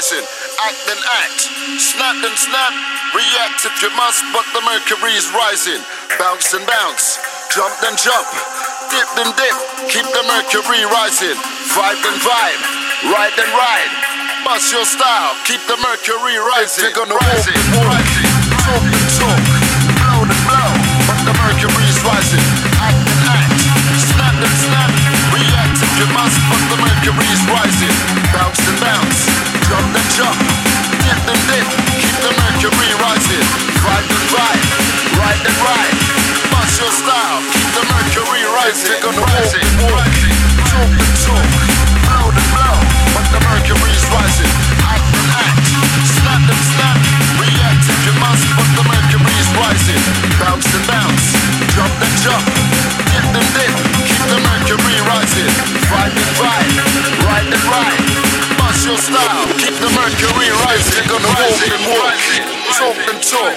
mercury's. Act and act, snap and snap, react if you must, but the mercury's rising. Bounce and bounce, jump and jump, dip and dip, keep the mercury rising. Vibe and vibe, ride and ride, bust your style, keep the mercury rising. You're gonna walk and walk, talk and talk, blow and blow, but the mercury's rising. Act and act, snap and snap, react if you must, ride and ride, bust your style, keep the mercury rising. You're gonna walk and walk, talk and talk, blow and blow, but the mercury's rising. Act and act, snap and snap, react if you must, but the mercury's rising. Bounce and bounce, jump and jump, dip and dip, keep the mercury rising. Vibe and vibe, ride and ride, bust your style, keep the mercury rising. You're gonna walk and walk, talk and talk,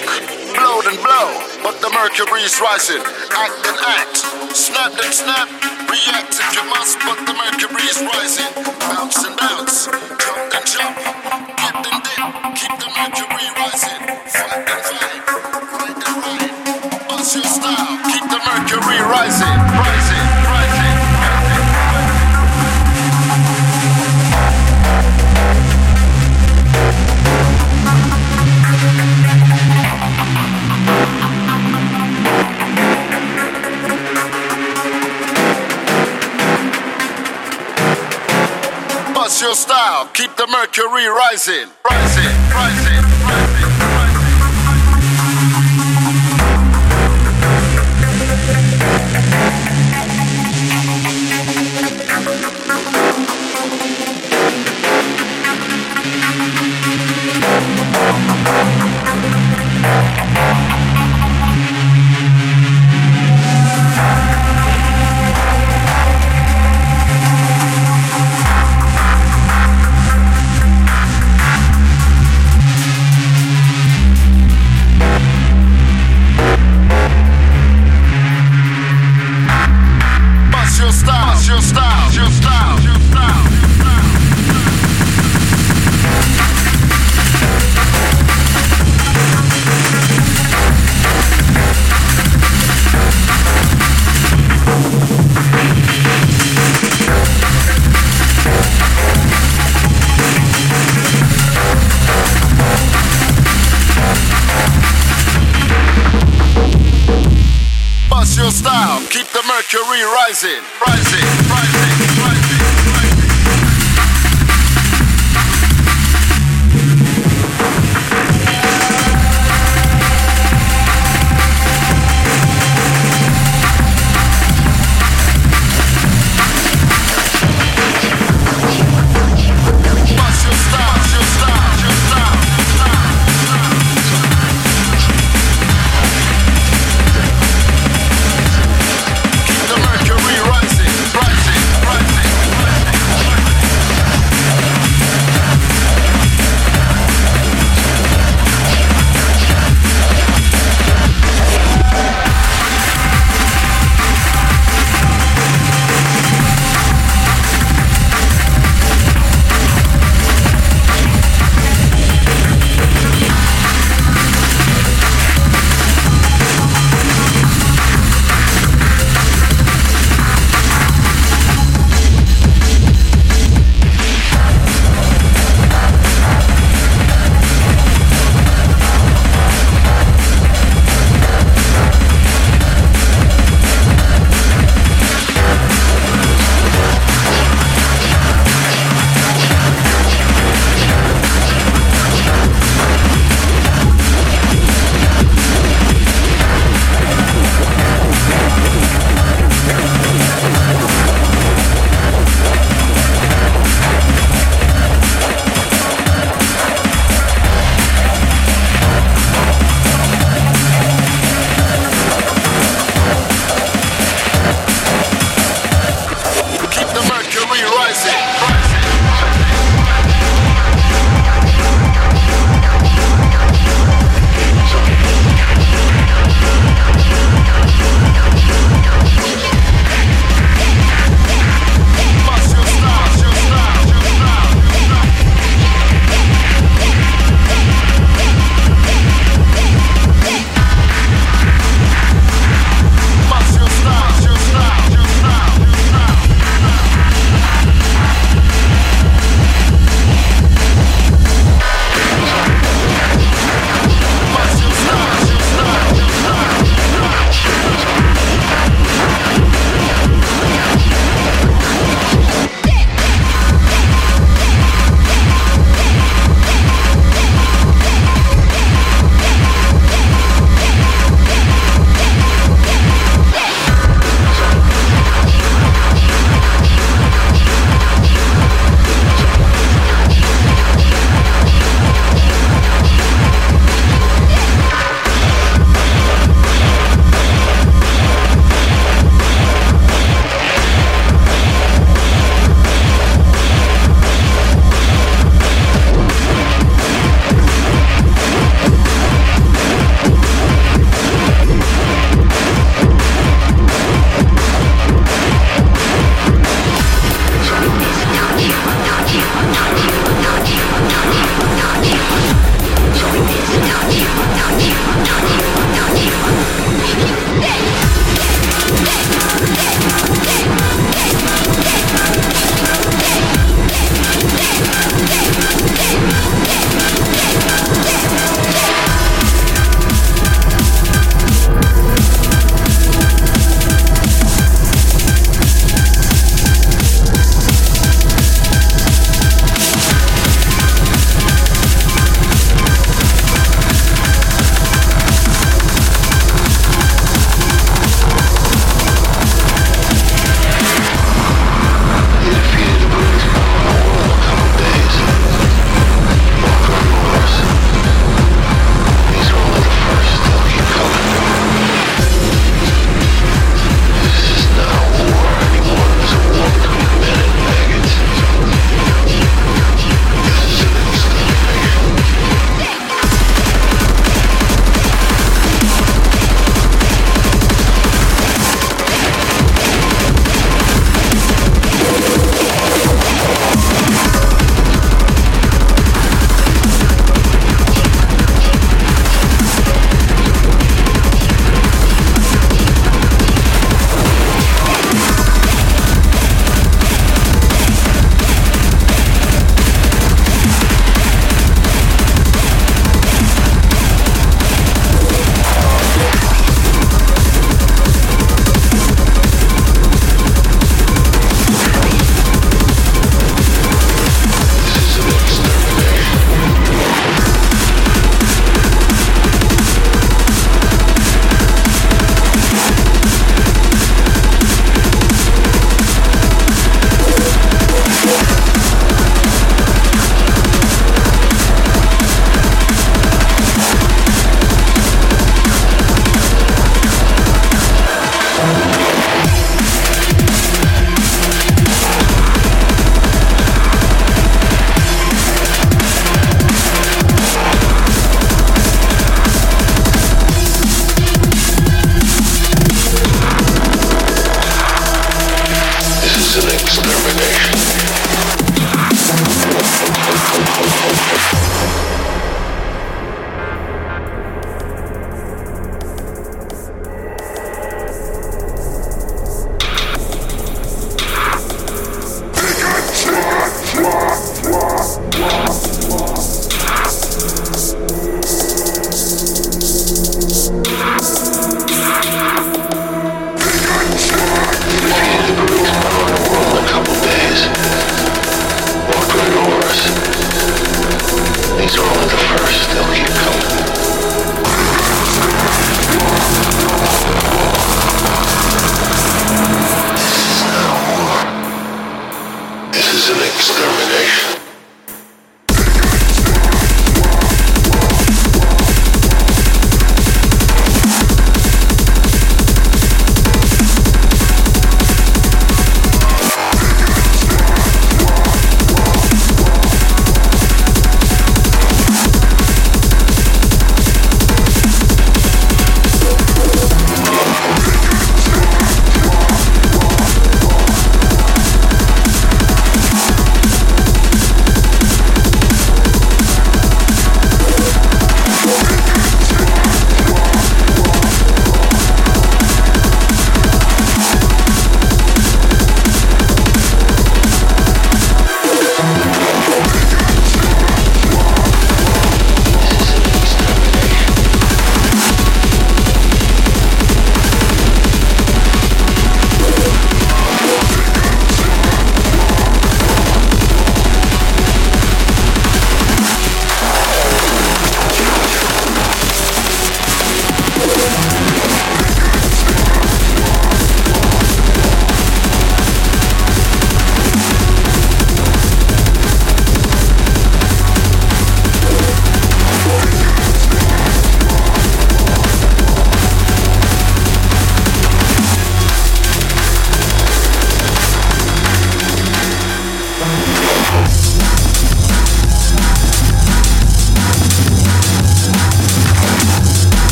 blow and blow, but the mercury's rising. Act and act, snap and snap, react if you must, but the mercury's rising. Bounce and bounce, jump and jump, dip and dip, keep the mercury rising. Fight and fight, ride and ride, bust your style, keep the mercury rising. Your style, keep the mercury rising, rising, rising, rising. Mercury